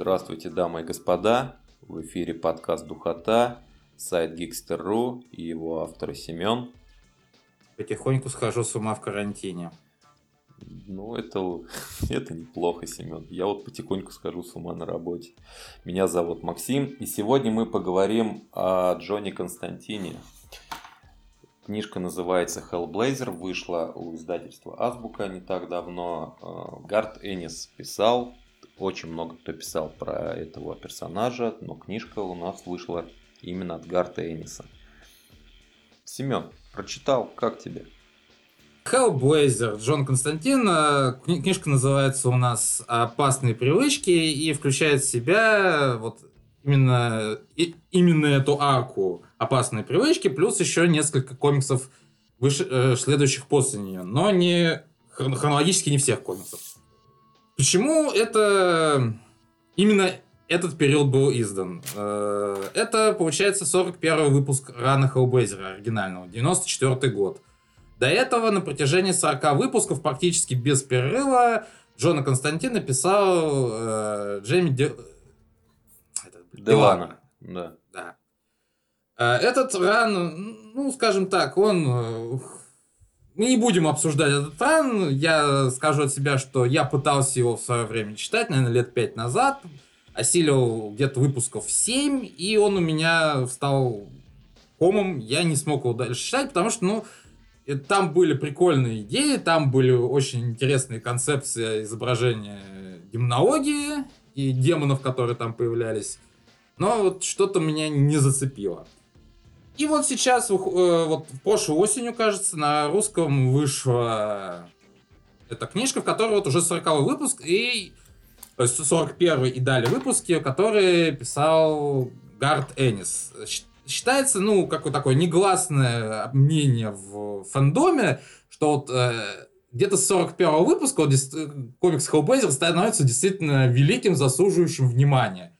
Здравствуйте, дамы и господа. В эфире подкаст «Духота», сайт Geekster.ru и его автор Семен. Потихоньку схожу с ума в карантине. Ну, это, это неплохо, Семен. Я вот потихоньку схожу с ума на работе. Меня зовут Максим, и сегодня мы поговорим о Джонни Константине. Книжка называется Hellblazer, вышла у издательства Азбука не так давно. Э, Гард Энис писал, очень много кто писал про этого персонажа, но книжка у нас вышла именно от Гарта Эниса. Семен, прочитал, как тебе? Hellblazer, Джон Константин. Э, книжка называется у нас «Опасные привычки» и включает в себя вот именно, и, именно эту арку «Опасные привычки», плюс еще несколько комиксов, выше, э, следующих после нее, но не хронологически не всех комиксов. Почему это именно этот период был издан? Э, это, получается, 41 выпуск рана Hellblazer оригинального, 94 год. До этого на протяжении 40 выпусков практически без перерыва Джона Константина писал э, Джейми Де... Делана. Да. да. Э, этот ран, ну, скажем так, он э, мы не будем обсуждать этот ран. Я скажу от себя, что я пытался его в свое время читать, наверное, лет пять назад. Осилил где-то выпусков 7, и он у меня стал комом. Я не смог его дальше читать, потому что, ну, там были прикольные идеи, там были очень интересные концепции изображения демонологии и демонов, которые там появлялись. Но вот что-то меня не зацепило. И вот сейчас, э, вот прошлой осенью, кажется, на русском вышла эта книжка, в которой вот уже 40 выпуск, и то есть 41 и далее выпуски, которые писал Гард Энис. Считается, ну, какое такое негласное мнение в фандоме, что вот э, где-то с 41 выпуска вот, комикс Hellblazer становится действительно великим, заслуживающим внимания.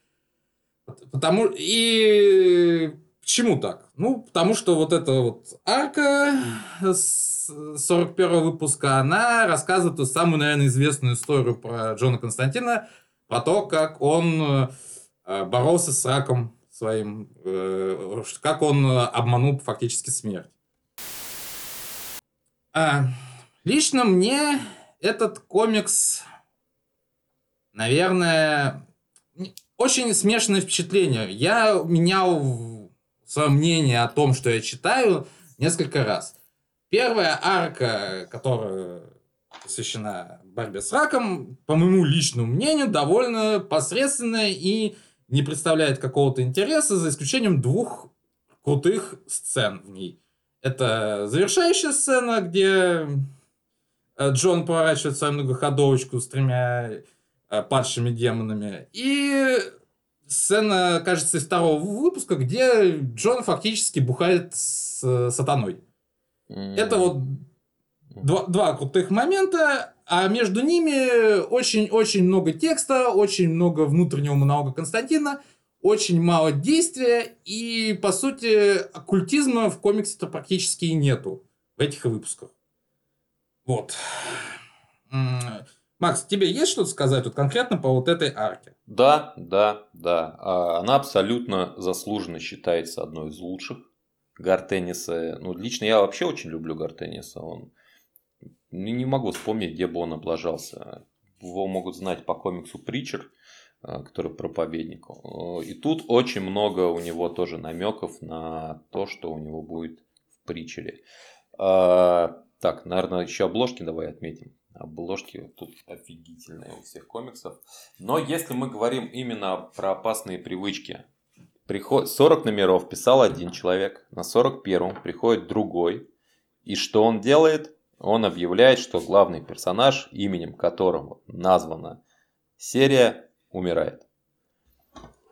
Потому и Почему так? Ну, потому что вот эта вот арка с 41 выпуска, она рассказывает ту самую, наверное, известную историю про Джона Константина, про то, как он э, боролся с раком своим, э, как он обманул фактически смерть. А, лично мне этот комикс, наверное, очень смешанное впечатление. Я менял свое мнение о том, что я читаю, несколько раз. Первая арка, которая посвящена борьбе с раком, по моему личному мнению, довольно посредственная и не представляет какого-то интереса, за исключением двух крутых сцен в ней. Это завершающая сцена, где э, Джон поворачивает свою многоходовочку с тремя э, падшими демонами. И сцена, кажется, из второго выпуска, где Джон фактически бухает с э, сатаной. Это вот два, два крутых момента, а между ними очень-очень много текста, очень много внутреннего монолога Константина, очень мало действия, и, по сути, оккультизма в комиксе-то практически и нету в этих выпусках. Вот. Макс, тебе есть что-то сказать вот конкретно по вот этой арке? Да, да, да. А, она абсолютно заслуженно считается одной из лучших. Гартенниса. Ну, лично я вообще очень люблю Гартенниса. Он не могу вспомнить, где бы он облажался. Его могут знать по комиксу Притчер, а, который проповедник. И тут очень много у него тоже намеков на то, что у него будет в Притчере. А, так, наверное, еще обложки давай отметим обложки тут офигительные у всех комиксов. Но если мы говорим именно про опасные привычки, приход... 40 номеров писал один человек, на 41 приходит другой. И что он делает? Он объявляет, что главный персонаж, именем которого названа серия, умирает.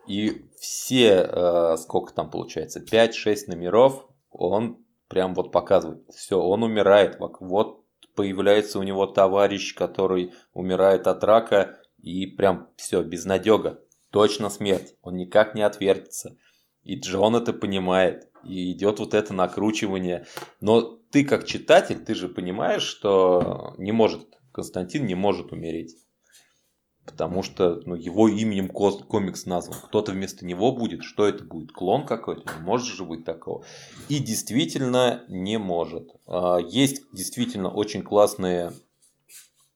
И все, э, сколько там получается, 5-6 номеров, он прям вот показывает, все, он умирает, вот появляется у него товарищ, который умирает от рака, и прям все, безнадега, точно смерть, он никак не отвертится. И Джон это понимает, и идет вот это накручивание. Но ты как читатель, ты же понимаешь, что не может, Константин не может умереть. Потому что ну, его именем комикс назван. Кто-то вместо него будет. Что это будет? Клон какой-то? Не может же быть такого. И действительно не может. А, есть действительно очень классные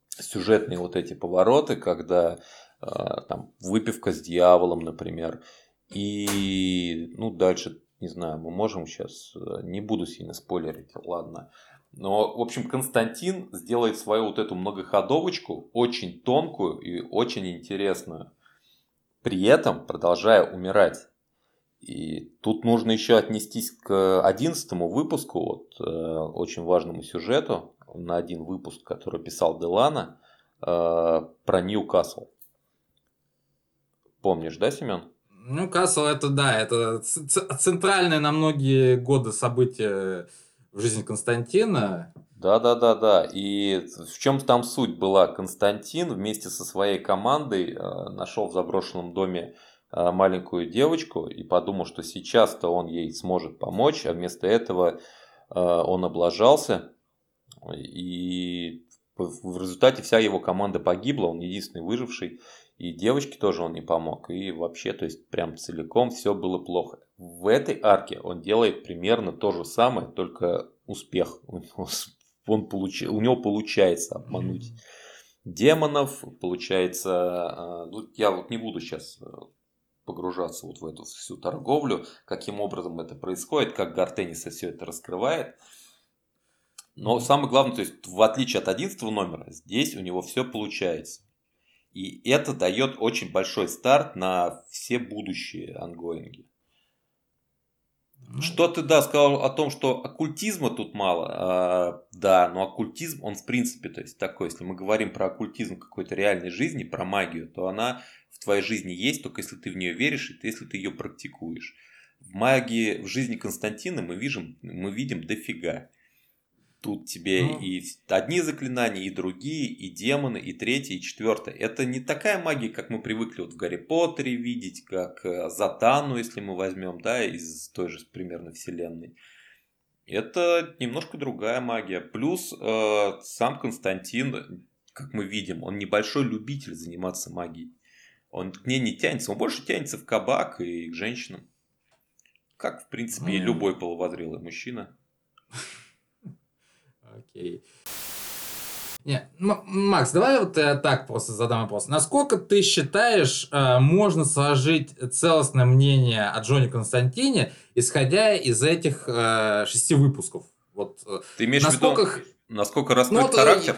сюжетные вот эти повороты, когда а, там выпивка с дьяволом, например. И ну дальше, не знаю, мы можем сейчас, э, не буду сильно спойлерить, ладно. Но, в общем, Константин сделает свою вот эту многоходовочку очень тонкую и очень интересную. При этом продолжая умирать. И тут нужно еще отнестись к одиннадцатому выпуску, вот, э, очень важному сюжету на один выпуск, который писал Делана э, про Ньюкасл. Помнишь, да, Семен? Ну, Касл это да, это центральное на многие годы событие в жизни Константина. Да, да, да, да. И в чем там суть была? Константин вместе со своей командой э, нашел в заброшенном доме э, маленькую девочку и подумал, что сейчас-то он ей сможет помочь, а вместо этого э, он облажался. И в результате вся его команда погибла, он единственный выживший. И девочке тоже он не помог. И вообще, то есть, прям целиком все было плохо. В этой арке он делает примерно то же самое, только успех. Он получ... У него получается обмануть демонов, получается... А, ну, я вот не буду сейчас э, погружаться вот в эту всю торговлю, каким образом это происходит, как Гартениса все это раскрывает. Но самое главное, то есть в отличие от 11 номера, здесь у него все получается. И это дает очень большой старт на все будущие ангоинги. Ну. Что ты, да, сказал о том, что оккультизма тут мало. А, да, но оккультизм, он в принципе, то есть такой, если мы говорим про оккультизм какой-то реальной жизни, про магию, то она в твоей жизни есть, только если ты в нее веришь и если ты ее практикуешь. В магии, в жизни Константина мы видим, мы видим дофига. Тут тебе ну. и одни заклинания, и другие, и демоны, и третье, и четвертое. Это не такая магия, как мы привыкли вот в Гарри Поттере видеть, как э, Затану, если мы возьмем, да, из той же примерно вселенной. Это немножко другая магия. Плюс э, сам Константин, как мы видим, он небольшой любитель заниматься магией. Он к ней не тянется, он больше тянется в кабак и к женщинам. Как, в принципе, и любой половозрелый мужчина. Окей. Не, Макс, давай вот я так просто задам вопрос. Насколько ты считаешь, э, можно сложить целостное мнение о Джоне Константине, исходя из этих э, шести выпусков? Вот, э, ты имеешь насколько... в виду, насколько раскрыт ну, характер?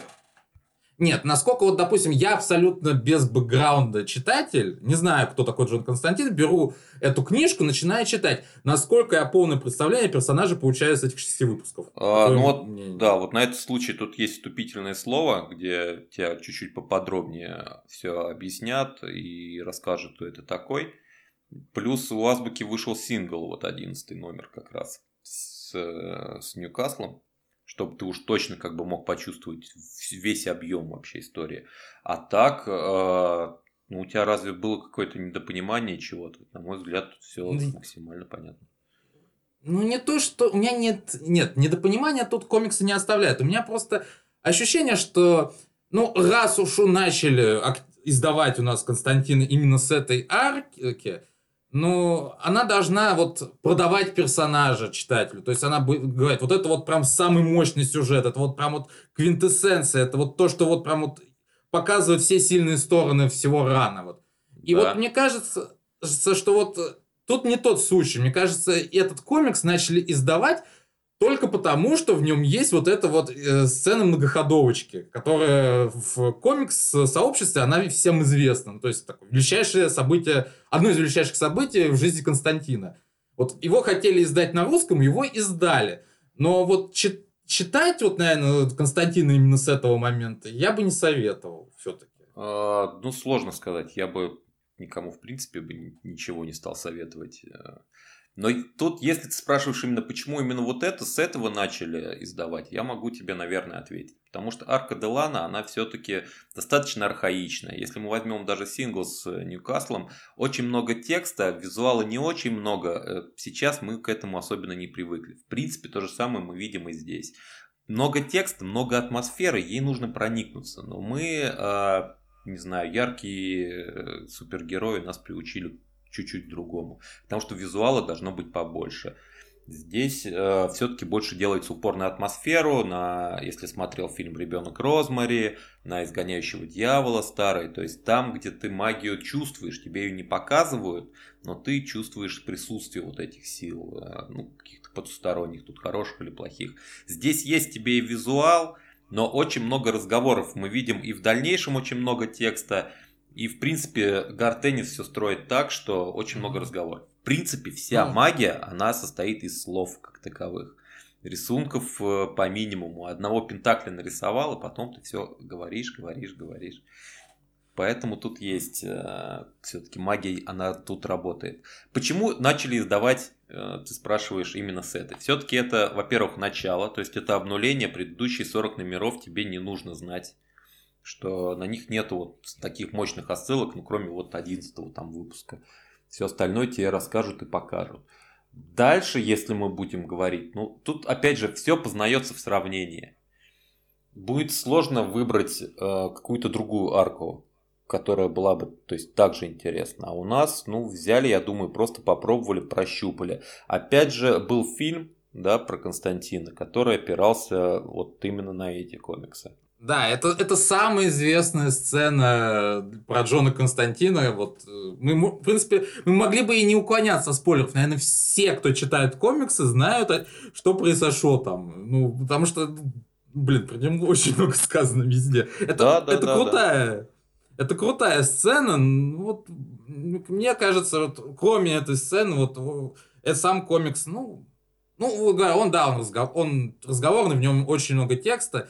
Нет, насколько вот, допустим, я абсолютно без бэкграунда читатель, не знаю, кто такой Джон Константин, беру эту книжку, начинаю читать. Насколько я полное представление персонажа получаю с этих шести выпусков? А, ну вот, да, вот на этот случай тут есть вступительное слово, где тебя чуть-чуть поподробнее все объяснят и расскажут, кто это такой. Плюс у Азбуки вышел сингл, вот одиннадцатый номер как раз с, с Ньюкаслом чтобы ты уж точно как бы мог почувствовать весь объем вообще истории. А так, э, ну, у тебя разве было какое-то недопонимание чего-то? На мой взгляд, тут все ну, максимально понятно. Ну, не то, что... У меня нет... Нет, недопонимания тут комиксы не оставляют. У меня просто ощущение, что... Ну, раз уж начали издавать у нас Константина именно с этой арки, но она должна вот продавать персонажа читателю. То есть она говорит, вот это вот прям самый мощный сюжет, это вот прям вот квинтэссенция, это вот то, что вот прям вот показывает все сильные стороны всего рана. Вот. И да. вот мне кажется, что вот тут не тот случай. Мне кажется, этот комикс начали издавать только потому, что в нем есть вот эта вот э, сцена многоходовочки, которая в комикс-сообществе, она всем известна. Ну, то есть, такое величайшее событие, одно из величайших событий в жизни Константина. Вот его хотели издать на русском, его издали. Но вот чит читать, вот, наверное, Константина именно с этого момента я бы не советовал все-таки. А, ну, сложно сказать. Я бы никому, в принципе, бы ничего не стал советовать. Но тут, если ты спрашиваешь именно, почему именно вот это, с этого начали издавать, я могу тебе, наверное, ответить. Потому что арка Делана, она все-таки достаточно архаичная. Если мы возьмем даже сингл с Ньюкаслом, очень много текста, визуала не очень много. Э, сейчас мы к этому особенно не привыкли. В принципе, то же самое мы видим и здесь. Много текста, много атмосферы, ей нужно проникнуться. Но мы э, не знаю, яркие э, супергерои нас приучили чуть-чуть другому. Потому что визуала должно быть побольше. Здесь э, все-таки больше делается упор на атмосферу, на, если смотрел фильм «Ребенок Розмари», на «Изгоняющего дьявола» старый, то есть там, где ты магию чувствуешь, тебе ее не показывают, но ты чувствуешь присутствие вот этих сил, э, ну, каких-то потусторонних, тут хороших или плохих. Здесь есть тебе и визуал, но очень много разговоров мы видим и в дальнейшем очень много текста, и в принципе Гартенис все строит так, что очень много разговоров принципе, вся магия, она состоит из слов как таковых. Рисунков э, по минимуму. Одного пентакля нарисовал, и потом ты все говоришь, говоришь, говоришь. Поэтому тут есть э, все-таки магия, она тут работает. Почему начали издавать, э, ты спрашиваешь, именно с этой? Все-таки это, во-первых, начало, то есть это обнуление, предыдущие 40 номеров тебе не нужно знать, что на них нету вот таких мощных отсылок, ну кроме вот 11 там выпуска. Все остальное тебе расскажут и покажут. Дальше, если мы будем говорить, ну, тут опять же все познается в сравнении. Будет сложно выбрать э, какую-то другую арку, которая была бы, то есть, также интересна. А у нас, ну, взяли, я думаю, просто попробовали, прощупали. Опять же, был фильм, да, про Константина, который опирался вот именно на эти комиксы. Да, это, это самая известная сцена про Джона Константина. Вот э, мы, в принципе, мы могли бы и не уклоняться от спойлеров. Наверное, все, кто читает комиксы, знают, э, что произошло там. Ну, потому что, блин, про него очень много сказано везде. Это, да, да, это да, крутая. Да. Это крутая сцена. Вот, мне кажется, вот, кроме этой сцены, вот это сам комикс, ну, ну, он, да, он, разговор, он разговорный, в нем очень много текста.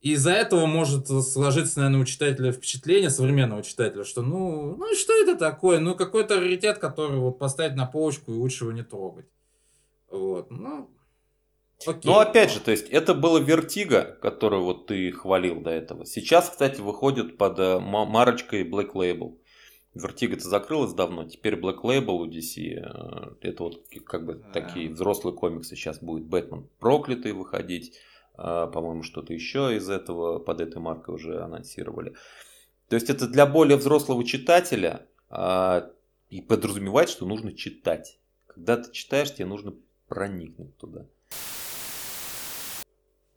И из-за этого может сложиться, наверное, у читателя впечатление, современного читателя, что ну, ну что это такое? Ну, какой-то раритет, который вот поставить на полочку и лучше его не трогать. Вот, ну, Окей. Ну, опять же, то есть, это было Vertigo, которую вот ты хвалил до этого. Сейчас, кстати, выходит под э, марочкой Black Label. Vertigo-то закрылась давно, теперь Black Label у DC. Э, это вот как бы такие взрослые комиксы. Сейчас будет Бэтмен проклятый выходить. А, по-моему, что-то еще из этого под этой маркой уже анонсировали. То есть это для более взрослого читателя а, и подразумевает, что нужно читать. Когда ты читаешь, тебе нужно проникнуть туда.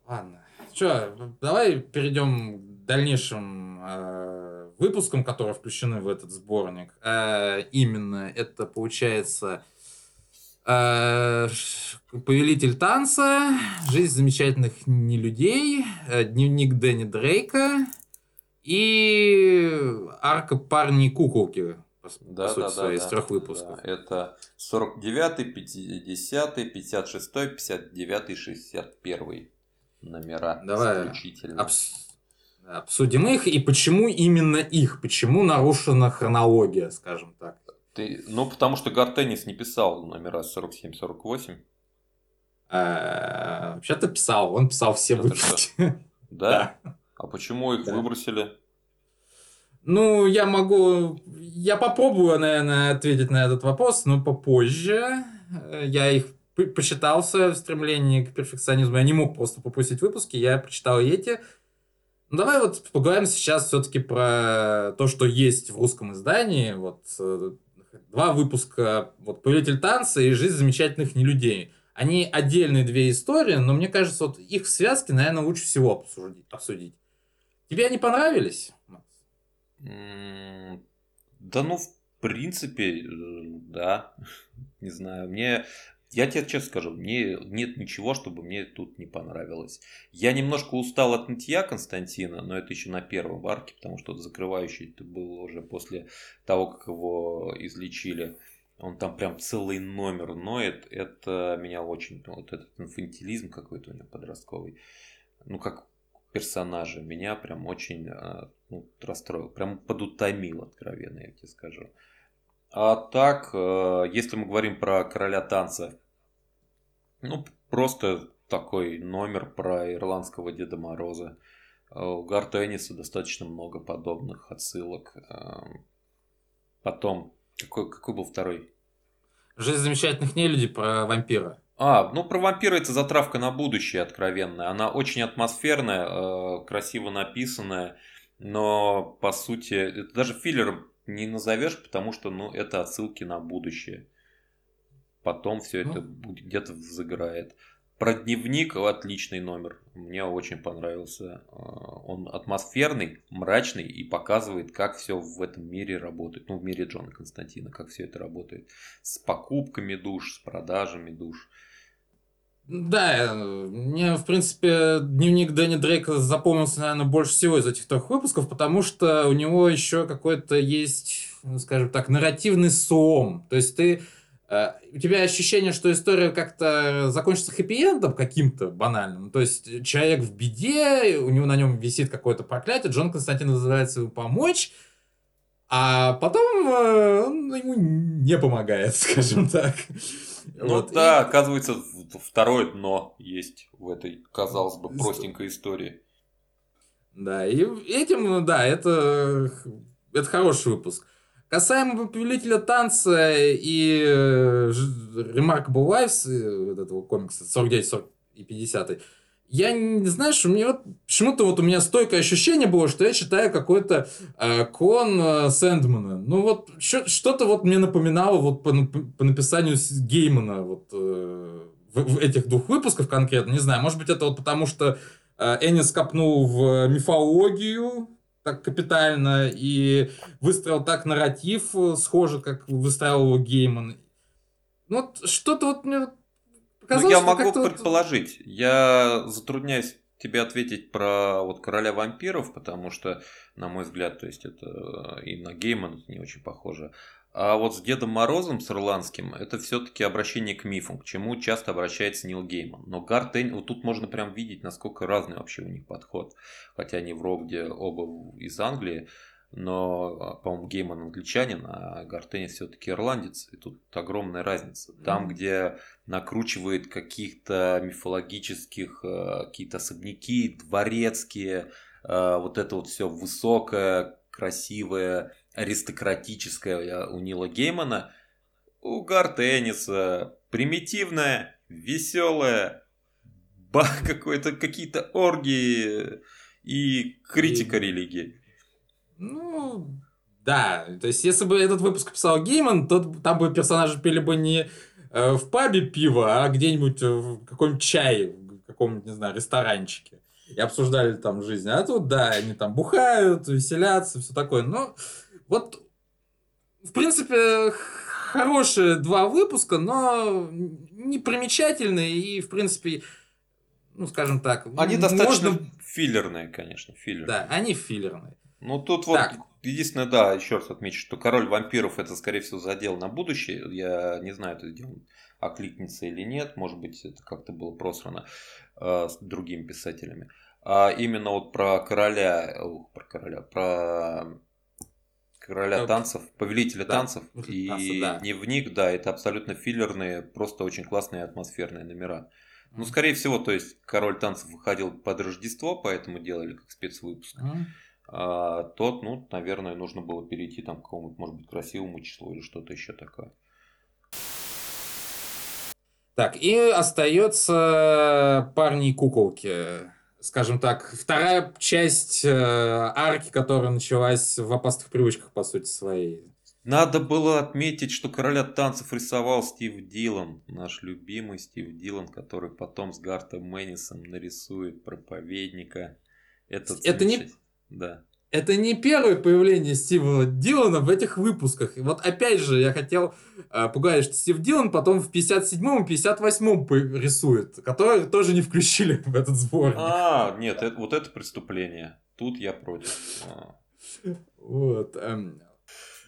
Ладно. Что, давай перейдем к дальнейшим э, выпускам, которые включены в этот сборник. Э, именно это получается Повелитель танца, Жизнь замечательных нелюдей, э, Дневник Дэнни Дрейка и Арка парни куколки. Да, по сути, да, своей, да, из трех выпусков. Да. Это 49, 50, 56, 59, 61 номера. Давай обс... обсудим их и почему именно их, почему нарушена хронология, скажем так. Ты, ну, потому что Гартенис не писал номера 47-48. А, вообще-то писал, он писал все выпуски. Да? А почему их выбросили? Ну, я могу... Я попробую, наверное, ответить на этот вопрос, но попозже. Я их почитался в стремлении к перфекционизму. Я не мог просто пропустить выпуски, я прочитал эти. Ну, давай вот поговорим сейчас все-таки про то, что есть в русском издании. Вот э, два выпуска вот «Повелитель танца» и «Жизнь замечательных нелюдей». Они отдельные две истории, но мне кажется, вот их связки, наверное, лучше всего обсудить. Тебе они понравились? Да ну, в принципе, э, да. Не знаю. Мне я тебе честно скажу, мне нет ничего, чтобы мне тут не понравилось. Я немножко устал от нытья Константина, но это еще на первом арке, потому что закрывающий это был уже после того, как его излечили. Он там прям целый номер ноет. Это меня очень... Вот этот инфантилизм какой-то у него подростковый. Ну, как персонажа. Меня прям очень а, ну, расстроил. Прям подутомил, откровенно, я тебе скажу. А так, э, если мы говорим про короля танца, ну, просто такой номер про ирландского Деда Мороза. Э, у Гартенниса достаточно много подобных отсылок. Эм, потом, какой, какой был второй? Жизнь замечательных нелюдей про вампира. А, ну про вампира это затравка на будущее откровенная. Она очень атмосферная, э, красиво написанная. но по сути, это даже филлером не назовешь, потому что ну, это отсылки на будущее. Потом все это ну. где-то загорает. Про дневник отличный номер. Мне очень понравился. А, он атмосферный, мрачный и показывает, как все в этом мире работает. Ну, в мире Джона Константина, как все это работает. С покупками душ, с продажами душ. Да, мне, в принципе, дневник Дэнни Дрейка запомнился, наверное, больше всего из этих трех выпусков, потому что у него еще какой-то есть, ну, скажем так, нарративный сом. То есть ты Э, у тебя ощущение, что история как-то закончится хэппи-эндом каким-то банальным. То есть человек в беде, у него на нем висит какое-то проклятие, Джон Константин называется ему помочь, а потом э, он ему не помогает, скажем так. Ну вот. да, и... оказывается, второе дно есть в этой, казалось бы, простенькой истории. Да, и этим, да, это, это хороший выпуск. Касаемо повелителя танца и э, Remarkable Lives э, этого комикса 49, 40 и 50 я не знаешь, у меня вот почему-то вот у меня стойкое ощущение было, что я читаю какой-то э, клон э, Сэндмана. Ну вот что-то вот мне напоминало вот по, по написанию Геймана вот э, в, в этих двух выпусках конкретно. Не знаю, может быть это вот потому, что э, Эннис копнул в мифологию так капитально и выстроил так нарратив э, схоже, как выстраивал его Гейман. Ну, вот что-то вот мне показалось, ну, я могу предположить. Я затрудняюсь тебе ответить про вот короля вампиров, потому что, на мой взгляд, то есть это э, и на Гейман не очень похоже. А вот с Дедом Морозом, с ирландским, это все-таки обращение к мифам, к чему часто обращается Нил Гейман. Но Гартен, вот тут можно прям видеть, насколько разный вообще у них подход. Хотя они в Рогде оба из Англии, но, а, по-моему, Гейман англичанин, а Гартени все-таки ирландец. И тут огромная разница. Там, mm-hmm. где накручивает каких-то мифологических, э, какие-то особняки, дворецкие, э, вот это вот все высокое, красивое, аристократическая у Нила Геймана, у Гартенниса примитивная, веселая, бах, какой-то какие-то оргии и критика и... религии. Ну, да. То есть, если бы этот выпуск писал Гейман, то там бы персонажи пили бы не э, в пабе пиво, а где-нибудь в каком-нибудь чае, в каком-нибудь, не знаю, ресторанчике. И обсуждали там жизнь. А тут, да, они там бухают, веселятся, все такое. Но вот, в принципе, хорошие два выпуска, но не примечательные и, в принципе, ну, скажем так... Они достаточно можно... филлерные, конечно, филлерные. Да, они филлерные. Ну, тут вот так. единственное, да, еще раз отмечу, что король вампиров это, скорее всего, задел на будущее. Я не знаю, это сделано окликнется или нет, может быть, это как-то было просрано э, с другими писателями. А именно вот про короля, ух, про короля, про короля танцев, повелителя да, танцев и танцев, да. дневник, да, это абсолютно филлерные, просто очень классные атмосферные номера. Mm-hmm. Ну, скорее всего, то есть король танцев выходил под Рождество, поэтому делали как спецвыпуск. Mm-hmm. А тот, ну, наверное, нужно было перейти там к какому-то, может быть, красивому числу или что-то еще такое. Так, и остается парни и куколки скажем так, вторая часть э, арки, которая началась в опасных привычках, по сути, своей. Надо было отметить, что короля танцев рисовал Стив Дилан, наш любимый Стив Дилан, который потом с Гартом Мэннисом нарисует проповедника. Это, это не... Да это не первое появление Стива Дилана в этих выпусках. И вот опять же, я хотел э, пугать, что Стив Дилан потом в 57-м и 58-м рисует, которые тоже не включили в этот сборник. А, нет, это, вот это преступление. Тут я против. А. Вот. Эм,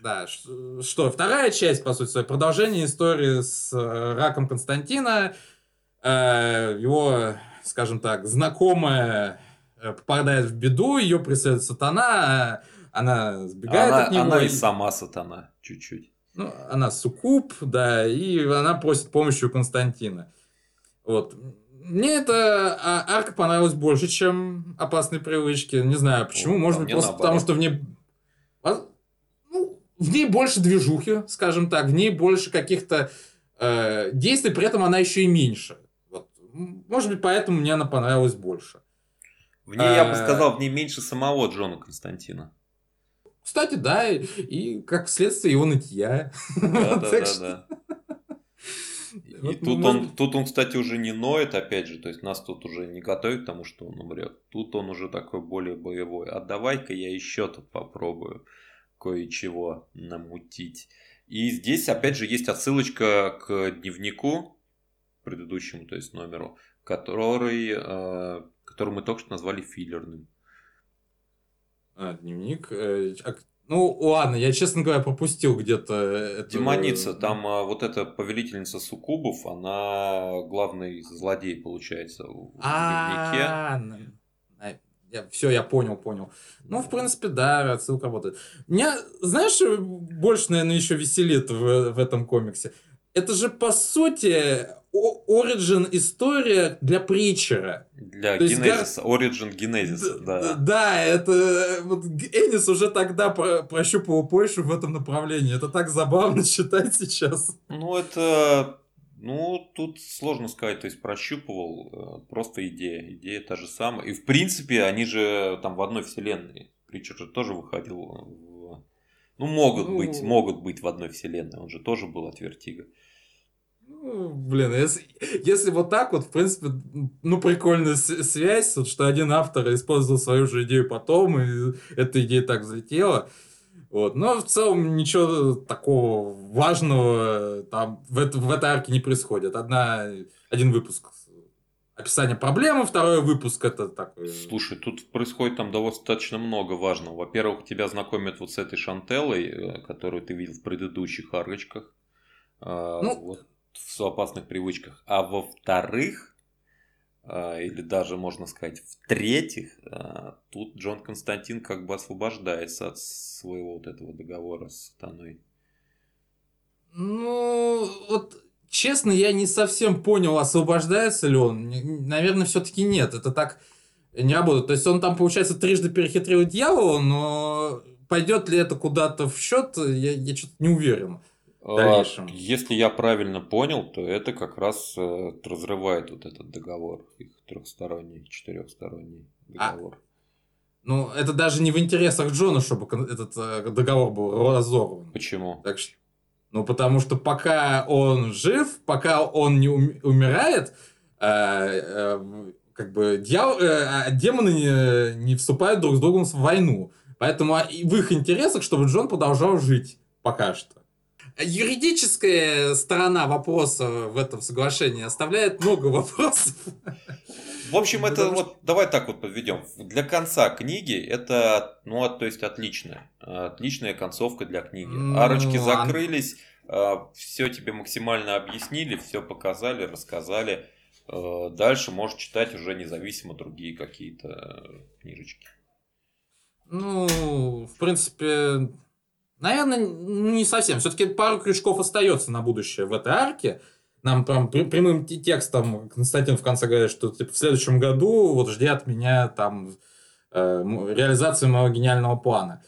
да, что, вторая часть, по сути, продолжение истории с э, раком Константина. Э, его, скажем так, знакомая попадает в беду, ее преследует сатана, она сбегает она, от него. Она и сама сатана, чуть-чуть. Ну, она суккуб, да, и она просит помощи у Константина. Вот. Мне эта а, арка понравилась больше, чем опасные привычки. Не знаю почему. Может быть, просто наоборот. потому что в ней. Ну, в ней больше движухи, скажем так, в ней больше каких-то э, действий, при этом она еще и меньше. Вот. Может быть, поэтому мне она понравилась больше. В ней, я бы Э, сказал, в ней меньше самого Джона Константина. Кстати, да, и, как следствие его нытья. Да, да, да. И тут он, тут он, кстати, уже не ноет, опять же, то есть нас тут уже не готовят к тому, что он умрет. Тут он уже такой более боевой. А давай-ка я еще тут попробую кое-чего намутить. И здесь, опять же, есть отсылочка к дневнику предыдущему, то есть номеру, который, э, который мы только что назвали филлерным. А, дневник. э, а Ну, ладно, я, честно говоря, пропустил где-то это. Демоница, там а, вот эта повелительница суккубов, она главный злодей, получается, в дневнике. А, н- а, я, все, я понял, понял. Ну, в принципе, да, отсылка работает. Меня, знаешь, больше, наверное, еще веселит в, в этом комиксе? Это же, по сути, оригин история для Притчера. Для То генезиса, Origin генезиса, да. Да, это э, вот Энис уже тогда про- прощупывал Польшу в этом направлении. Это так забавно читать сейчас. Ну, это... Ну, тут сложно сказать, то есть прощупывал, э, просто идея. Идея та же самая. И, в принципе, они же там в одной вселенной. Preacher же тоже выходил в... Ну, могут Ну. быть, могут быть в одной вселенной. Он же тоже был от Vertigo. Блин, если, если вот так вот, в принципе, ну, прикольная связь, вот, что один автор использовал свою же идею потом, и эта идея так взлетела. Вот. Но в целом ничего такого важного там в, это- в этой арке не происходит. Одна, один выпуск описание проблемы, второй выпуск это такой... Слушай, тут происходит там достаточно много важного. Во-первых, тебя знакомят вот с этой Шантеллой, э, которую ты видел в предыдущих арочках. э, Ну. вот в опасных привычках. А во-вторых, э, или даже можно сказать в-третьих, э, тут Джон Константин как бы освобождается от своего вот этого договора с сатаной. Ну, вот честно, я не совсем понял, освобождается ли он. Наверное, все-таки нет. Это так не работает. То есть он там, получается, трижды перехитрил дьявола, но пойдет ли это куда-то в счет, я, я что-то не уверен. А, дальнейшем. Если я правильно понял, то это как раз э, разрывает вот этот договор, их трехсторонний, четырехсторонний А, договор. Ну, это даже не в интересах Джона, чтобы этот э, договор был разорван. Почему? Так что, ну, потому что пока он жив, пока он не ум- умирает, э, э, как бы дьяв- э, а демоны не, не вступают друг с другом в войну. Поэтому а, в их интересах, чтобы Джон продолжал жить пока что. Юридическая сторона вопроса в этом соглашении оставляет много вопросов. В общем, это Потому вот давай так вот подведем. Для конца книги это, ну, то есть отличная, отличная концовка для книги. Ну, Арочки закрылись, все тебе максимально объяснили, все показали, рассказали. Э, Дальше можешь читать уже независимо другие какие-то э, книжечки. Ну, в принципе, наверное, не совсем. Все-таки пару крючков остается на будущее в этой арке. Нам прям прямым те- текстом Константин в конце говорит, что типа, в следующем году вот жди от меня там э, реализации моего гениального плана.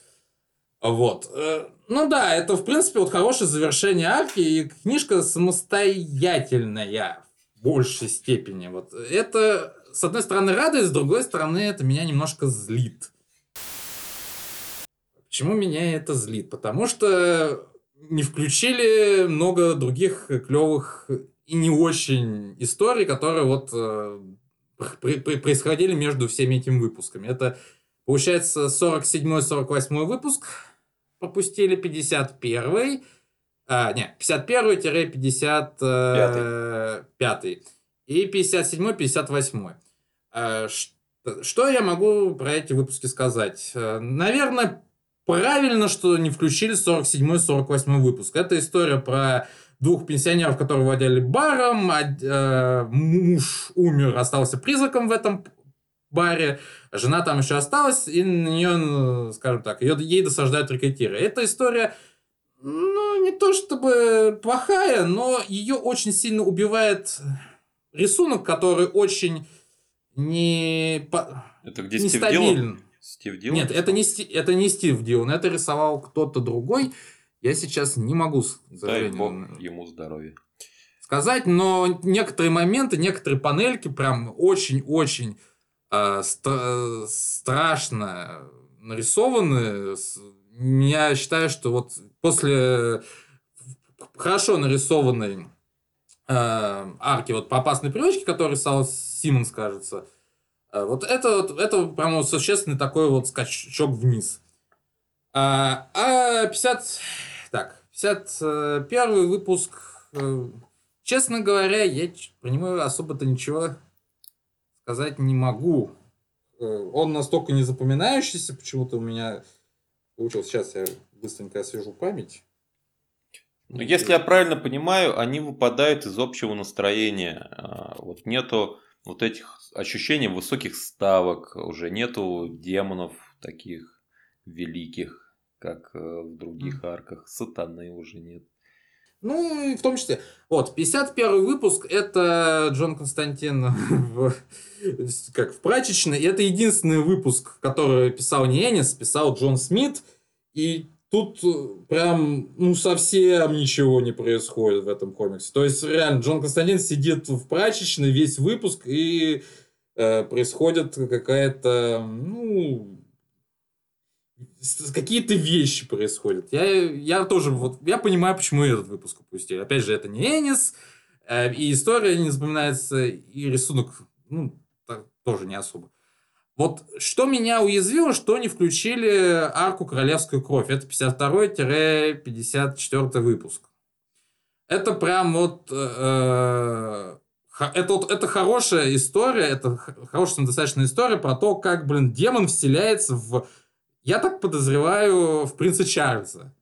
Вот. Э, Ну да, это, в принципе, вот хорошее завершение арки, и книжка самостоятельная в большей степени. Вот. Это, с одной стороны, радует, с другой стороны, это меня немножко злит. Почему меня это злит? Потому что не включили много других клевых и не очень историй, которые вот э, происходили между всеми этими выпусками. Это, получается, 47-48 выпуск пропустили, 51 а, не, 51-55 и 57-58. А, Что я могу про эти выпуски сказать? Э, Наверное, правильно, что не включили 47-48 выпуск. Это история про двух пенсионеров, которые владели баром. а, э, Муж умер, остался призраком в этом баре. Жена там еще осталась, и на нее, скажем так, ее, ей досаждают рекетиры. Эта история, ну, не то чтобы плохая, но ее очень сильно убивает рисунок, который очень не, Это где Дилан? Стив Дилан? Нет, это не, это не Стив Дилан, это рисовал кто-то другой. Я сейчас не могу к сожалению, ему здоровья. сказать, но некоторые моменты, некоторые панельки прям очень-очень э, стра- страшно нарисованы. Я считаю, что вот после хорошо нарисованной э, арки вот по опасной привычке, которую рисовал Симмонс, кажется, вот это, вот, это прямо существенный такой вот скачок вниз. А, а 50... Так, 51 выпуск... Э, честно говоря, я про него особо-то ничего сказать не могу. Э, он настолько не запоминающийся, почему-то у меня получилось. Сейчас я быстренько освежу память. Ну, если я правильно понимаю, они выпадают из общего настроения. Вот нету вот этих ощущений высоких ставок, уже нету демонов таких великих, как э, в других арках. Сатаны уже нет. Ну, и в том числе. Вот, 51 выпуск, это Джон Константин в, как в прачечной. И это единственный выпуск, который писал не Энис, писал Джон Смит. И тут прям, ну, совсем ничего не происходит в этом комиксе. То есть, реально, Джон Константин сидит в прачечной весь выпуск, и э, происходит какая-то, ну, какие-то вещи происходят. Я, я тоже, вот, я понимаю, почему этот выпуск упустили. Опять же, это не Энис, э, и история не запоминается, и рисунок, ну, так, тоже не особо. Вот что меня уязвило, что не включили арку «Королевскую кровь». Это 52-54 выпуск. Это прям вот... Э, это, вот, это хорошая история, это хорошая достаточно история про то, как, блин, демон вселяется в я так подозреваю в принца Чарльза.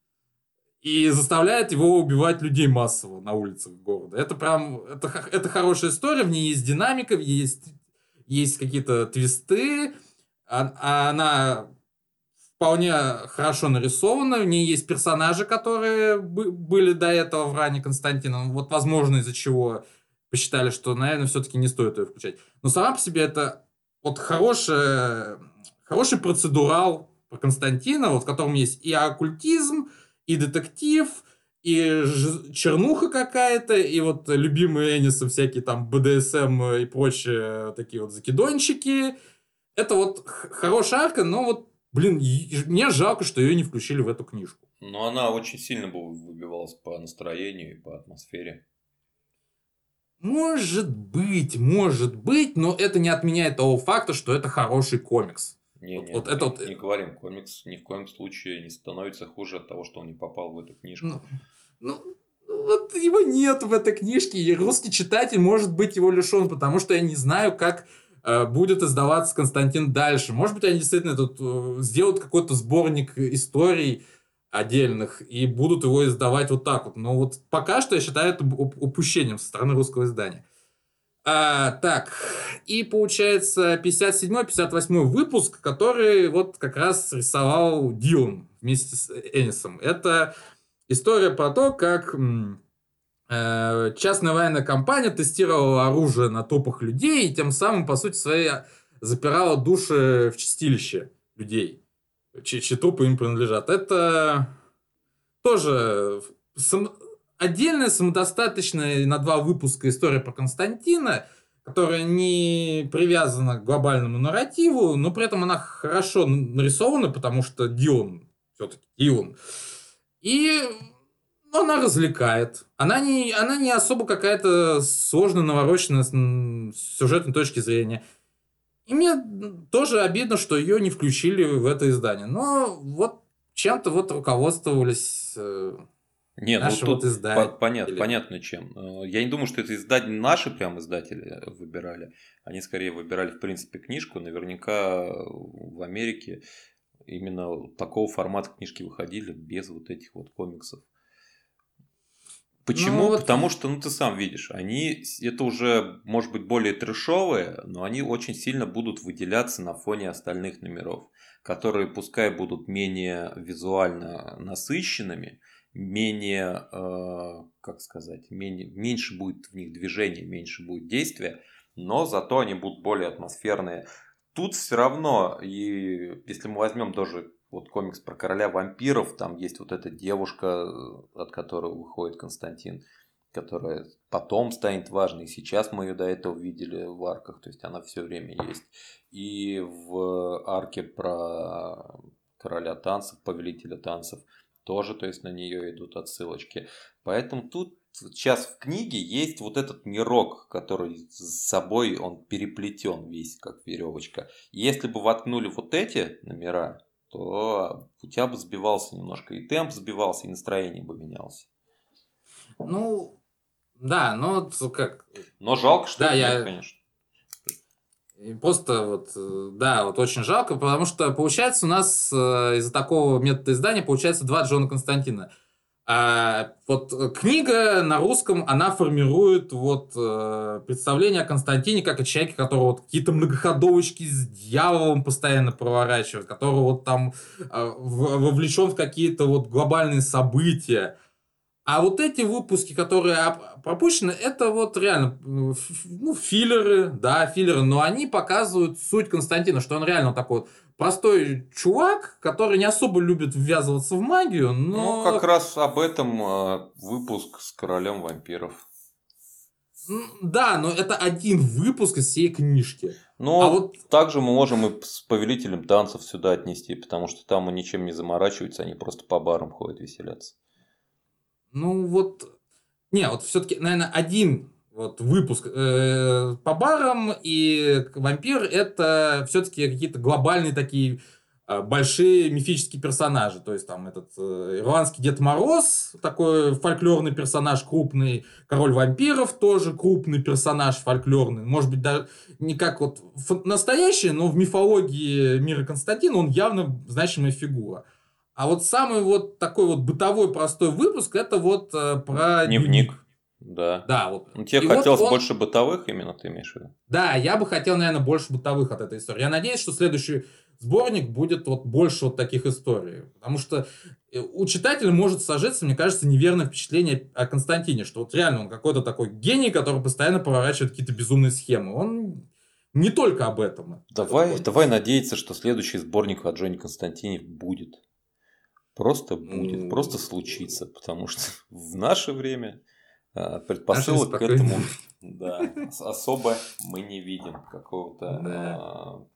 И заставляет его убивать людей массово на улицах города. Это прям, это, это хорошая история, в ней есть динамика, есть, есть какие-то твисты, а, а она вполне хорошо нарисована, в ней есть персонажи, которые были до этого в ране Константина, вот возможно из-за чего посчитали, что, наверное, все-таки не стоит ее включать. Но сама по себе это вот хорошая, хороший процедурал, про Константина, вот в котором есть и оккультизм, и детектив, и чернуха какая-то, и вот любимые Эниса всякие там БДСМ и прочие такие вот закидончики. Это вот хорошая арка, но вот, блин, мне жалко, что ее не включили в эту книжку. Но она очень сильно выбивалась по настроению и по атмосфере. Может быть, может быть, но это не отменяет того факта, что это хороший комикс. Не, вот, не, вот это вот... не говорим, комикс ни в коем случае не становится хуже от того, что он не попал в эту книжку. Ну, ну, вот его нет в этой книжке, и русский читатель может быть его лишен, потому что я не знаю, как э, будет издаваться Константин дальше. Может быть, они действительно тут э, сделают какой-то сборник историй отдельных и будут его издавать вот так вот. Но вот пока что я считаю это упущением со стороны русского издания. А, так, и получается 57-58 выпуск, который вот как раз рисовал Дилан вместе с Энисом. Это история про то, как э, частная военная компания тестировала оружие на трупах людей и тем самым, по сути своей, запирала души в чистилище людей, чьи, чьи трупы им принадлежат. Это тоже отдельная самодостаточная на два выпуска история про Константина, которая не привязана к глобальному нарративу, но при этом она хорошо нарисована, потому что Дион, все-таки Дион. И она развлекает. Она не, она не особо какая-то сложно навороченная с сюжетной точки зрения. И мне тоже обидно, что ее не включили в это издание. Но вот чем-то вот руководствовались э, не, ну тут вот по понятно, понятно чем. Э, я не думаю, что это издатели, наши прям издатели выбирали. Они скорее выбирали, в принципе, книжку. Наверняка в Америке именно такого формата книжки выходили без вот этих вот комиксов. Почему? Ну, вот... Потому что, ну ты сам видишь, они это уже, может быть, более трешовые, но они очень сильно будут выделяться на фоне остальных номеров, которые пускай будут менее визуально насыщенными, менее, э, как сказать, менее, меньше будет в них движения, меньше будет действия, но зато они будут более атмосферные. Тут все равно, и если мы возьмем тоже вот комикс про короля вампиров, там есть вот эта девушка, от которой выходит Константин. которая потом станет важной. Сейчас мы ее до этого видели в арках, то есть она все время есть. И в арке про короля танцев, повелителя танцев тоже, то есть на нее идут отсылочки. Поэтому тут сейчас в книге есть вот этот мирок, который с собой он переплетен весь, как веревочка. Если бы воткнули вот эти номера, то у тебя бы сбивался немножко и темп сбивался, и настроение бы менялось. Ну, да, но как... Но жалко, что да, я... нет, конечно. Просто вот, э, да, вот очень жалко, потому что получается у нас э, из-за такого метода издания получается два Джона Константина. А вот книга на русском, она формирует вот э, представление о Константине как о человеке, который вот какие-то многоходовочки с дьяволом постоянно проворачивает, который вот там вовлечен в какие-то вот глобальные события. А вот эти выпуски, которые пропущены, это вот реально ну, филлеры, да, филлеры, но они показывают суть Константина, что он реально такой вот простой чувак, который не особо любит ввязываться в магию, но... Ну, как раз об этом э, выпуск с королем вампиров. Да, но это один выпуск из всей книжки. Но а вот... также мы можем и с повелителем танцев сюда отнести, потому что там он ничем не заморачивается, они просто по барам ходят веселятся. Ну вот, не, вот все-таки, наверное, один вот выпуск э, по барам и вампир это все-таки какие-то глобальные такие э, большие мифические персонажи. То есть там этот э, ирландский Дед Мороз, такой фольклорный персонаж крупный, король вампиров тоже крупный персонаж фольклорный. Может быть, даже не как вот настоящий, но в мифологии мира Константина он явно значимая фигура. А вот самый вот такой вот бытовой простой выпуск, это вот э, про дневник. дневник. Да. Да, вот. Ну, тебе и хотелось вот он... больше бытовых именно, ты имеешь в виду? Да, я бы хотел, наверное, больше бытовых от этой истории. Я надеюсь, что следующий сборник будет вот больше вот таких историй. Потому что э, у читателя может сложиться, мне кажется, неверное впечатление о Константине, что вот реально он какой-то такой гений, который постоянно поворачивает какие-то безумные схемы. Он не только об этом. Давай, давай надеяться, что следующий сборник о Джоне Константине будет. Просто будет, mm. просто случится, потому что в наше время предпосылок к этому да, особо мы не видим. Какого-то да. а,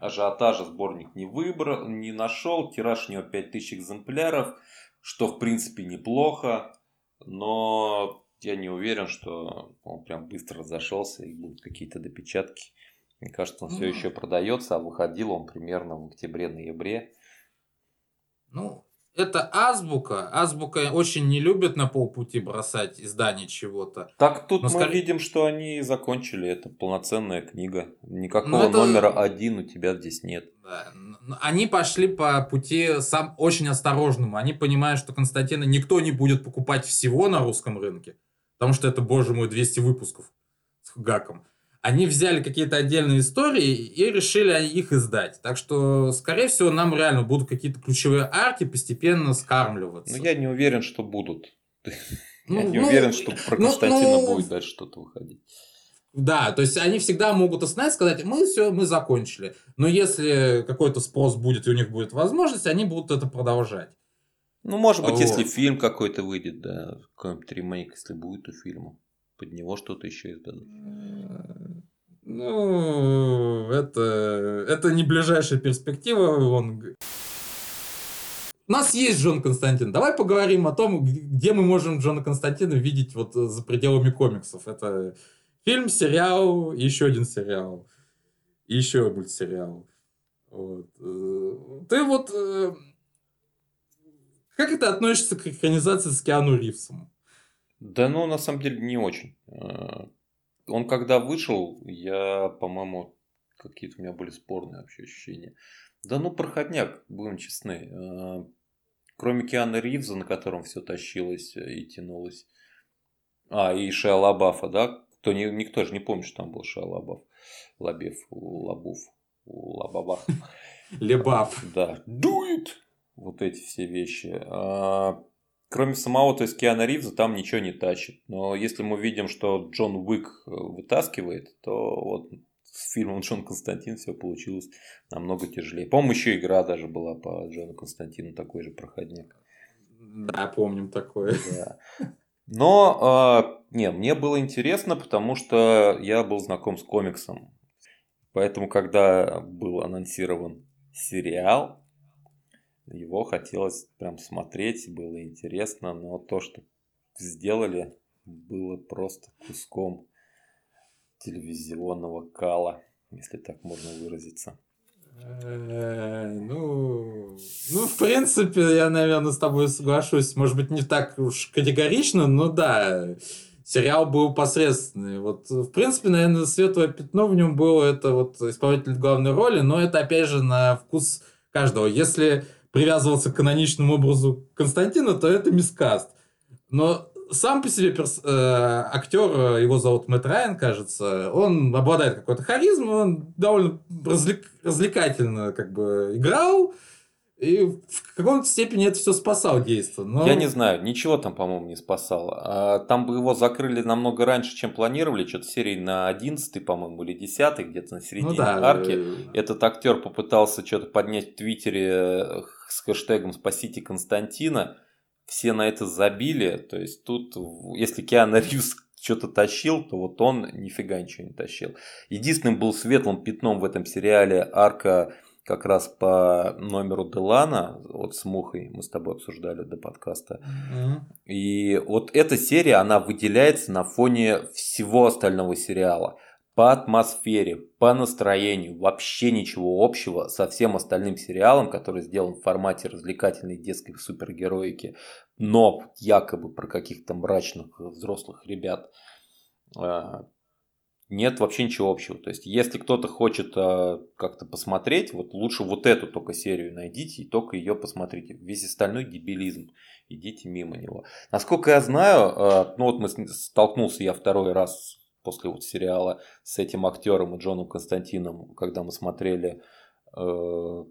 ажиотажа сборник не выбрал, не нашел, тираж у него 5000 экземпляров, что в принципе неплохо, но я не уверен, что он прям быстро разошелся и будут какие-то допечатки. Мне кажется, он все еще продается, а выходил он примерно в октябре-ноябре. Ну, это азбука. Азбука очень не любит на полпути бросать издание чего-то. Так тут Но мы скорее... видим, что они закончили. Это полноценная книга. Никакого это... номера один у тебя здесь нет. Да. Они пошли по пути сам очень осторожному. Они понимают, что Константина никто не будет покупать всего на русском рынке. Потому что это, боже мой, 200 выпусков с гаком они взяли какие-то отдельные истории и решили их издать. Так что, скорее всего, нам реально будут какие-то ключевые арки постепенно скармливаться. Ну, я не уверен, что будут. Ну, я не ну, уверен, что про ну, Константина ну, будет дальше что-то выходить. Да, то есть они всегда могут остановиться, сказать, мы все, мы закончили. Но если какой-то спрос будет и у них будет возможность, они будут это продолжать. Ну, может быть, вот. если фильм какой-то выйдет, да, какой-нибудь ремейк, если будет у фильма под него что-то еще издадут? Ну, это, это не ближайшая перспектива. Он... У нас есть Джон Константин. Давай поговорим о том, где мы можем Джона Константина видеть вот за пределами комиксов. Это фильм, сериал, еще один сериал, еще мультсериал. Вот. Э, ты вот э, как это относится к экранизации с Киану Ривзом? Да, ну, на самом деле, не очень. Э, он когда вышел, я, по-моему, какие-то у меня были спорные вообще ощущения. Да ну, проходняк, будем честны. Э, кроме Киана Ривза, на котором все тащилось и тянулось. А, и Шея Лабафа, да? Кто, не, никто же не помнит, что там был Шея Лабаф. Лабев, Лабуф, Лабабах. Лебаф. Да. It! Вот эти все вещи. Кроме самого, то есть Киана Ривза там ничего не тащит. Но если мы видим, что Джон Уик э, вытаскивает, то вот с фильмом Джон Константин все получилось намного тяжелее. По-моему, еще игра даже была по Джону Константину, такой же проходник. Да, помним такое. Да. Но Не, мне было интересно, потому что я был знаком с комиксом. Поэтому, когда был анонсирован сериал, его хотелось прям смотреть, было интересно, но то, что сделали, было просто куском телевизионного кала, если так можно выразиться. Э, ну, ну, в принципе, я, наверное, с тобой соглашусь. Может быть, не так уж категорично, но да, сериал был посредственный. Вот, в принципе, наверное, светлое пятно в нем было это вот исполнитель главной роли, но это, опять же, на вкус каждого. Если привязывался к каноничному образу Константина, то это мискаст. Но сам по себе перс... э, актер, его зовут Мэтт Райан, кажется, он обладает какой-то харизмой, он довольно развлек... развлекательно как бы играл, и в каком-то степени это все спасало действие. Но... Я не знаю, ничего там, по-моему, не спасало. А там бы его закрыли намного раньше, чем планировали. Что-то серии на 11, по-моему, или 10, где-то на середине ну, да. арки. Этот актер попытался что-то поднять в Твиттере э, с хэштегом «Спасите Константина» все на это забили. То есть тут, если Киану Ривз что-то тащил, то вот он нифига ничего не тащил. Единственным был светлым пятном в этом сериале арка как раз по номеру Делана, вот с Мухой мы с тобой обсуждали до подкаста. Mm-hmm. И вот эта серия, она выделяется на фоне всего остального сериала по атмосфере, по настроению, вообще ничего общего со всем остальным сериалом, который сделан в формате развлекательной детской супергероики, но якобы про каких-то мрачных взрослых ребят. Нет вообще ничего общего. То есть, если кто-то хочет а, как-то посмотреть, вот лучше вот эту только серию найдите и только ее посмотрите. Весь остальной дебилизм. Идите мимо него. Насколько я знаю, а, ну вот мы столкнулся я второй раз после вот сериала с этим актером и Джоном Константином, когда мы смотрели э,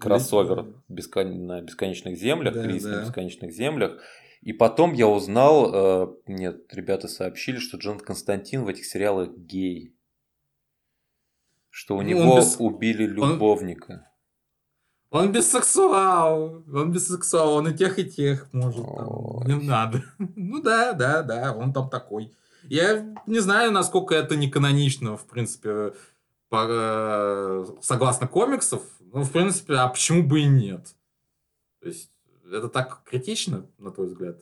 кроссовер бескон... на бесконечных землях, да, Крис да. на бесконечных землях. И потом я узнал, э, нет, ребята сообщили, что Джон Константин в этих сериалах гей. Что у ну, него без... убили любовника. Он... он бисексуал, он бисексуал, он и тех, и тех может. Там. Не надо. Ну да, да, да, он там такой. Я не знаю, насколько это не канонично, в принципе, по, э, согласно комиксов. Ну, в принципе, а почему бы и нет? То есть, это так критично, на твой взгляд?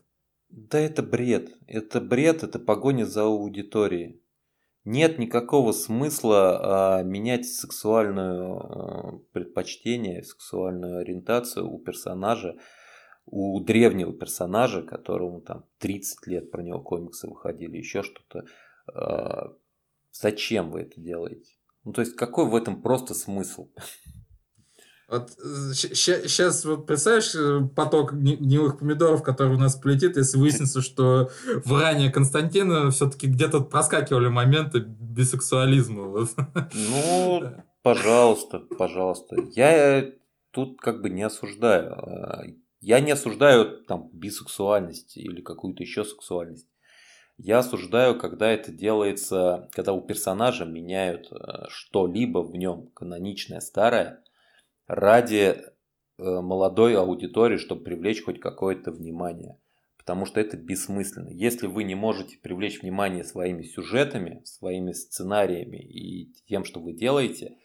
Да это бред. Это бред, это погоня за аудиторией. Нет никакого смысла а, менять сексуальную а, предпочтение, сексуальную ориентацию у персонажа у древнего персонажа, которому там 30 лет про него комиксы выходили, еще что-то. Э, зачем вы это делаете? Ну, то есть, какой в этом просто смысл? Вот сейчас э, вот представляешь э, поток гнилых помидоров, который у нас полетит, если выяснится, что в ранее Константина все-таки где-то проскакивали моменты бисексуализма. Ну, пожалуйста, пожалуйста. Я тут как бы не осуждаю. Я не осуждаю там бисексуальность или какую-то еще сексуальность. Я осуждаю, когда это делается, когда у персонажа меняют э, что-либо в нем, каноничное, старое, ради э, молодой аудитории, чтобы привлечь хоть какое-то внимание. Потому что это бессмысленно. Если вы не можете привлечь внимание своими сюжетами, своими сценариями и тем, что вы делаете,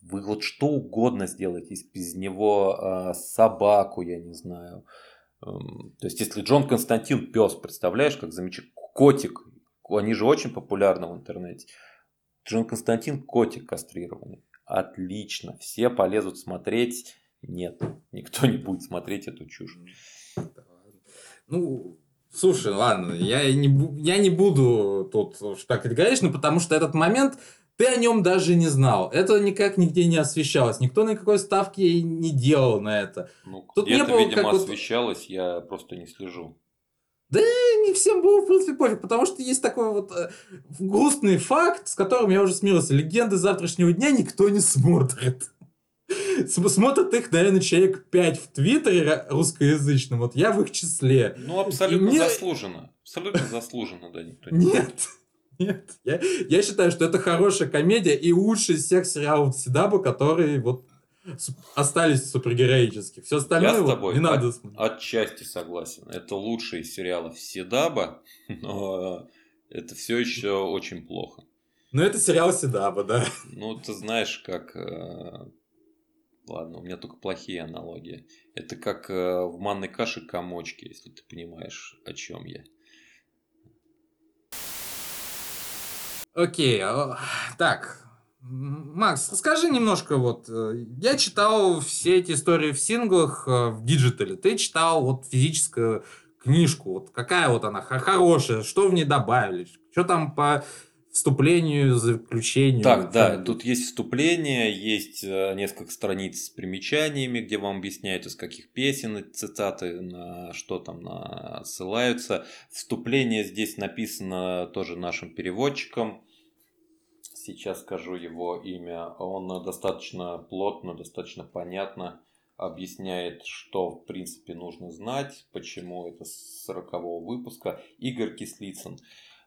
вы вот что угодно сделаете из него э, собаку, я не знаю. Эм, то есть, если Джон Константин пес, представляешь, как замечательный котик, они же очень популярны в интернете. Джон Константин котик кастрированный. Отлично, все полезут смотреть. Нет, никто не будет смотреть эту чушь. Ну, слушай, ладно, я не, я не буду тут так категорично, потому что этот момент ты о нем даже не знал. Это никак нигде не освещалось. Никто никакой ставки не делал на это. Ну, Тут не было, видимо, как освещалось, вот... я просто не слежу. Да не всем было, в принципе, пофиг, потому что есть такой вот э, грустный факт, с которым я уже смирился. Легенды завтрашнего дня никто не смотрит. Смотрят их, наверное, человек 5 в Твиттере русскоязычном. Вот я в их числе. Ну, абсолютно мне... заслуженно. Абсолютно заслуженно, да, никто не Нет. Нет, я, я считаю, что это хорошая комедия и лучший из всех сериалов Седаба, которые вот остались супергероических. Все остальное я с тобой не надо от, Отчасти согласен. Это лучший из сериалов Седаба, но Это все еще очень плохо. Ну, это сериал Седаба, да. Ну, ты знаешь, как... Э, ладно, у меня только плохие аналогии. Это как э, в манной каше комочки, если ты понимаешь, о чем я. Окей, а, так, Макс, расскажи немножко, вот, э, я читал все эти истории в синглах в диджитале, ты читал вот физическую книжку, вот какая вот она хорошая, что в ней добавили, что там по вступлению, заключению. Так, да, тут есть вступление, есть э, несколько страниц с примечаниями, где вам объясняют, из каких песен цитаты, на что там на... ссылаются. Вступление здесь написано тоже нашим переводчиком. Сейчас скажу его имя. Он достаточно плотно, достаточно понятно объясняет, что в принципе нужно знать, почему это с 40 выпуска. Игорь Кислицын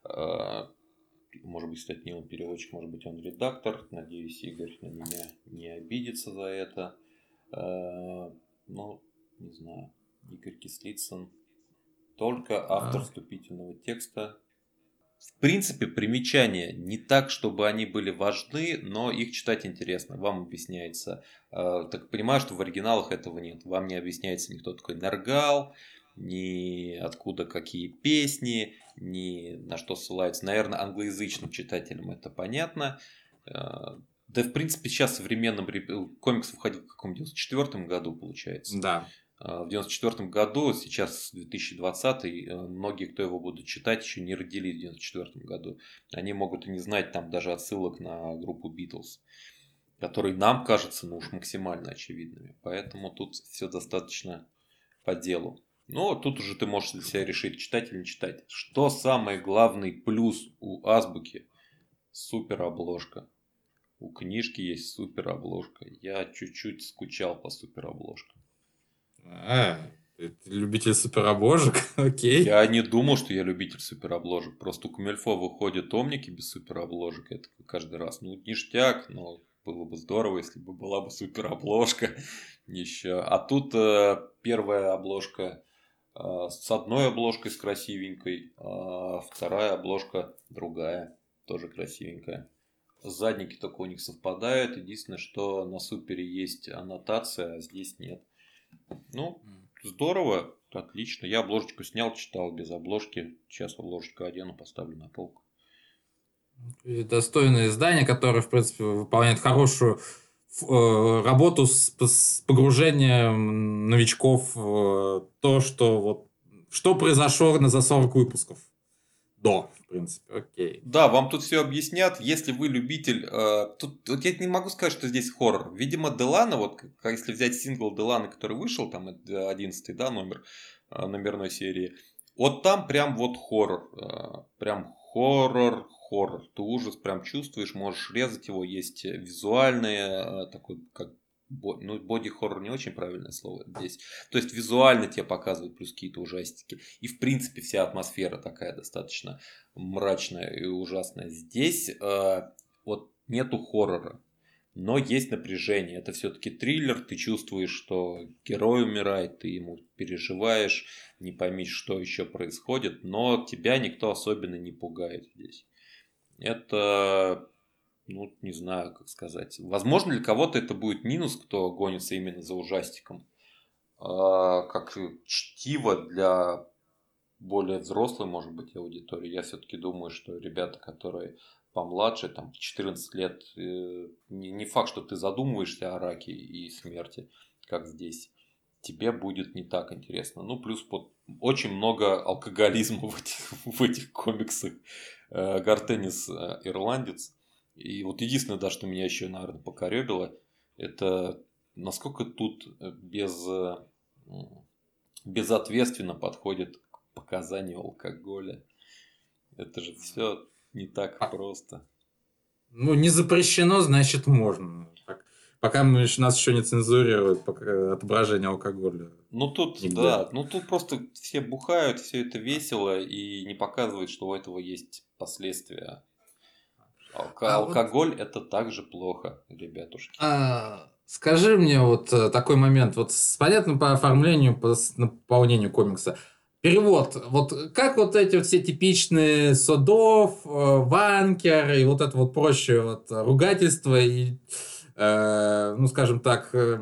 э, может быть, кстати, не он переводчик, может быть, он редактор. Надеюсь, Игорь на меня не обидится за это. Э, ну, не знаю, Игорь Кислицын. Только автор а. вступительного текста. В принципе, примечания не так, чтобы они были важны, но их читать интересно. Вам объясняется. Э, так понимаю, что в оригиналах этого нет. Вам не объясняется никто такой Нергал, ни откуда какие песни, ни на что ссылаются. Наверное, англоязычным читателям это понятно. Э, да, в принципе, сейчас современным комикс выходил в каком 94 году, получается. Да. Э, в 94 году, сейчас 2020, э, многие, кто его будут читать, еще не родились в 94 году. Они могут и не знать там даже отсылок на группу Beatles, которые нам кажутся, ну уж максимально очевидными. Поэтому тут все достаточно по делу. Но тут уже ты можешь для себя решить, читать или не читать. Что самый главный плюс у азбуки? Супер обложка. У книжки есть супер обложка. Я чуть-чуть скучал по супер обложкам. А, ты любитель супер обложек? Окей. Я не думал, что я любитель супер обложек. Просто у Камильфо выходят томники без супер обложек. Это каждый раз. Ну, ништяк, но было бы здорово, если бы была бы супер обложка еще. А тут э, первая обложка а, с одной обложкой с красивенькой, а вторая обложка другая, тоже красивенькая. Задники только у них совпадают. Единственное, что на супере есть аннотация, а здесь нет. Ну, здорово, отлично. Я обложечку снял, читал без обложки. Сейчас обложечку одену, поставлю на полку. достойное издание, которое, в принципе, выполняет хорошую Э, работу с, с погружением новичков в то, что вот что произошло за 40 выпусков до, в принципе, окей. Да, вам тут все объяснят. Если вы любитель, э, тут, тут я не могу сказать, что здесь хоррор. Видимо, Делана, вот если взять сингл Делана, который вышел, там 11 да, номер э, номерной серии, вот там прям вот хоррор, э, прям хоррор, хоррор. Ты ужас прям чувствуешь, можешь резать его. Есть визуальные, э, такой как ну, боди-хоррор не очень правильное слово здесь. То есть визуально тебе показывают плюс какие-то ужастики. И в принципе вся атмосфера такая достаточно мрачная и ужасная. Здесь э, вот нету хоррора. Но есть напряжение. Это все-таки триллер. Ты чувствуешь, что герой умирает, ты ему переживаешь, не пойми, что еще происходит. Но тебя никто особенно не пугает здесь это, ну, не знаю, как сказать. Возможно, для кого-то это будет минус, кто гонится именно за ужастиком. А, как чтиво для более взрослой, может быть, аудитории. Я все-таки думаю, что ребята, которые помладше, там, 14 лет, э, не, факт, что ты задумываешься о раке и смерти, как здесь тебе будет не так интересно. Ну, плюс под... очень много алкоголизма в этих, в этих комиксах. Э, Гартенис э, ирландец. И вот единственное, да, что меня еще, наверное, покоребило, это насколько тут э, без, безответственно подходит к показанию алкоголя. Это же все не так а просто. Ну, не запрещено, значит, можно. Пока мы, нас еще не цензурируют отображение алкоголя. Ну тут, Нигде. да, ну тут просто все бухают, все это весело и не показывают, что у этого есть последствия. Алко- а алкоголь вот... это также плохо, ребятушки. А, скажи мне вот э, такой момент, вот понятно по оформлению, по наполнению комикса. перевод. Вот как вот эти вот все типичные Содов, э, Ванкер и вот это вот прочее вот ругательство и, э, ну, скажем так, э,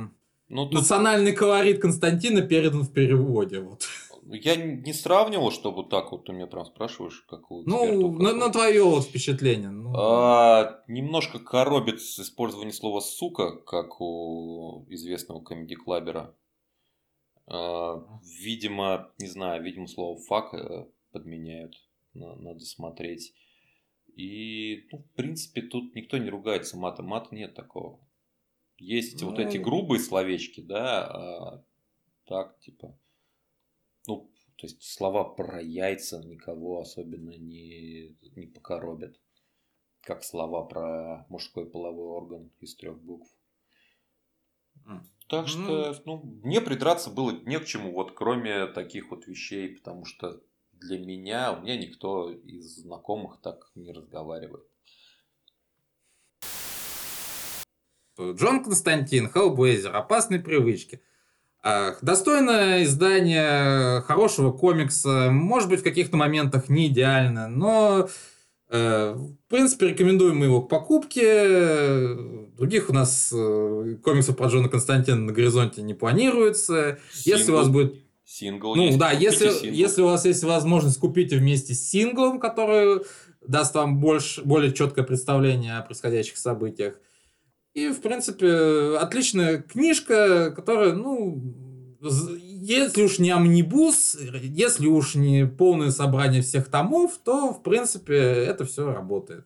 ну, тут... национальный колорит Константина передан в переводе. Вот. Я не сравнивал, чтобы так вот ты меня прям спрашиваешь, как у Ну, на, на твое впечатление. Ну. А, немножко коробит использование слова «сука», как у известного комедий-клабера. А, видимо, не знаю, видимо, слово «фак» э, подменяют. Надо смотреть. И, ну, в принципе, тут никто не ругается матом. Мата нет такого. Есть ну... вот эти грубые словечки, да, а так, типа, ну, то есть слова про яйца никого особенно не, не покоробят. Как слова про мужской половой орган из трех букв. Так что, ну, мне придраться было не к чему, вот кроме таких вот вещей, потому что для меня, у меня никто из знакомых так не разговаривает. Джон Константин, Хеллблейзер, опасные привычки. Достойное издание хорошего комикса, может быть, в каких-то моментах не идеально, но э, в принципе, рекомендуем мы его к покупке. Других у нас э, комиксов про Джона Константина на горизонте не планируется. Сингл. Если у вас будет... Сингл. Ну да, если, если у вас есть возможность, купите вместе с синглом, который даст вам больше, более четкое представление о происходящих событиях. И, в принципе, отличная книжка, которая, ну, если уж не амнибус, если уж не полное собрание всех томов, то, в принципе, это все работает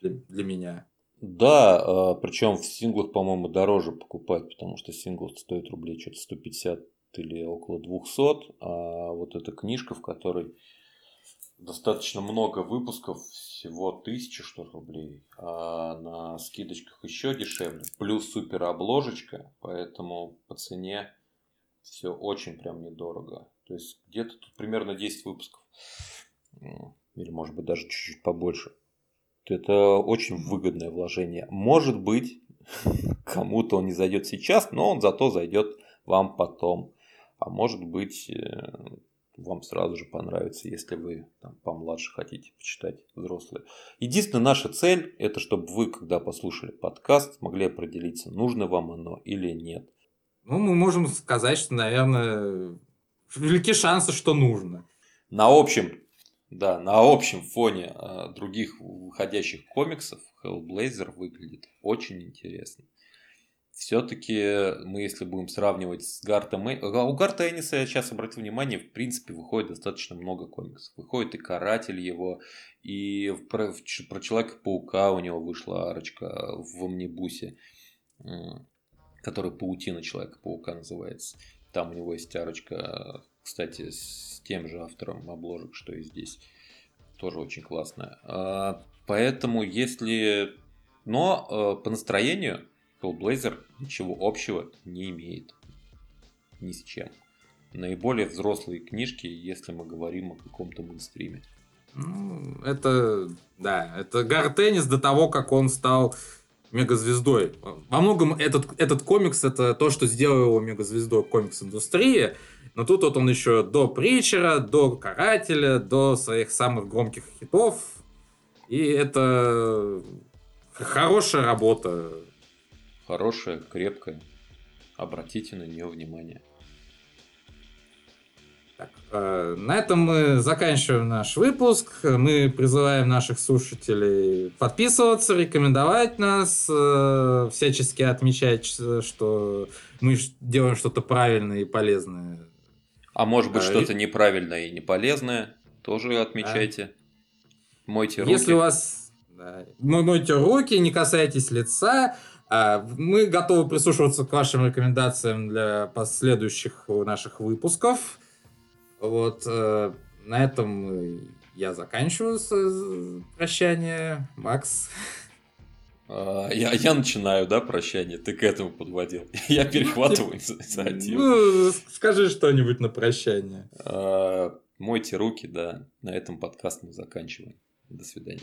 для, для меня. Да, а, причем в синглах, по-моему, дороже покупать, потому что сингл стоит рублей что-то 150 или около 200, а вот эта книжка, в которой достаточно много выпусков, всего тысяча что рублей, а на скидочках еще дешевле, плюс супер обложечка, поэтому по цене все очень прям недорого. То есть где-то тут примерно 10 выпусков, или может быть даже чуть-чуть побольше. Это очень выгодное вложение. Может быть, кому-то он не зайдет сейчас, но он зато зайдет вам потом. А может быть, э, вам сразу же понравится, если вы там, помладше хотите почитать взрослые. Единственная наша цель, это чтобы вы, когда послушали подкаст, могли определиться, нужно вам оно или нет. Ну, мы можем сказать, что, наверное, велики шансы, что нужно. На общем, да, на общем фоне э, других выходящих комиксов Hellblazer выглядит очень интересно все-таки мы, если будем сравнивать с Гартом... А у Гарта Энниса, я сейчас обратил внимание, в принципе, выходит достаточно много комиксов. Выходит и Каратель его, и про, про Человека-паука у него вышла арочка в Омнибусе, который Паутина Человека-паука называется. Там у него есть арочка, кстати, с тем же автором обложек, что и здесь. Тоже очень классная. А, поэтому, если... Но э, по настроению Hellblazer ничего общего не имеет ни с чем. Наиболее взрослые книжки, если мы говорим о каком-то мейнстриме. Ну, это, да, это Гартеннис до того, как он стал мегазвездой. Во многом этот, этот комикс это то, что сделало его мегазвездой комикс-индустрии. Но тут вот он еще до Притчера, до Карателя, до своих самых громких хитов. И это хорошая работа хорошая, крепкая. Обратите на нее внимание. Так, э, на этом мы заканчиваем наш выпуск. Мы призываем наших слушателей подписываться, рекомендовать нас, э, всячески отмечать, что мы делаем что-то правильное и полезное. А может быть, а, что-то и... неправильное и неполезное, тоже отмечайте. Да. Мойте руки. Если у вас... Да, мойте руки, не касайтесь лица, а, мы готовы прислушиваться к вашим рекомендациям для последующих наших выпусков. Вот э, на этом я заканчиваю прощание. Макс. А, я, я начинаю, да, прощание? Ты к этому подводил. Я перехватываю инициативу. Ну, скажи что-нибудь на прощание. А, мойте руки, да. На этом подкаст мы заканчиваем. До свидания.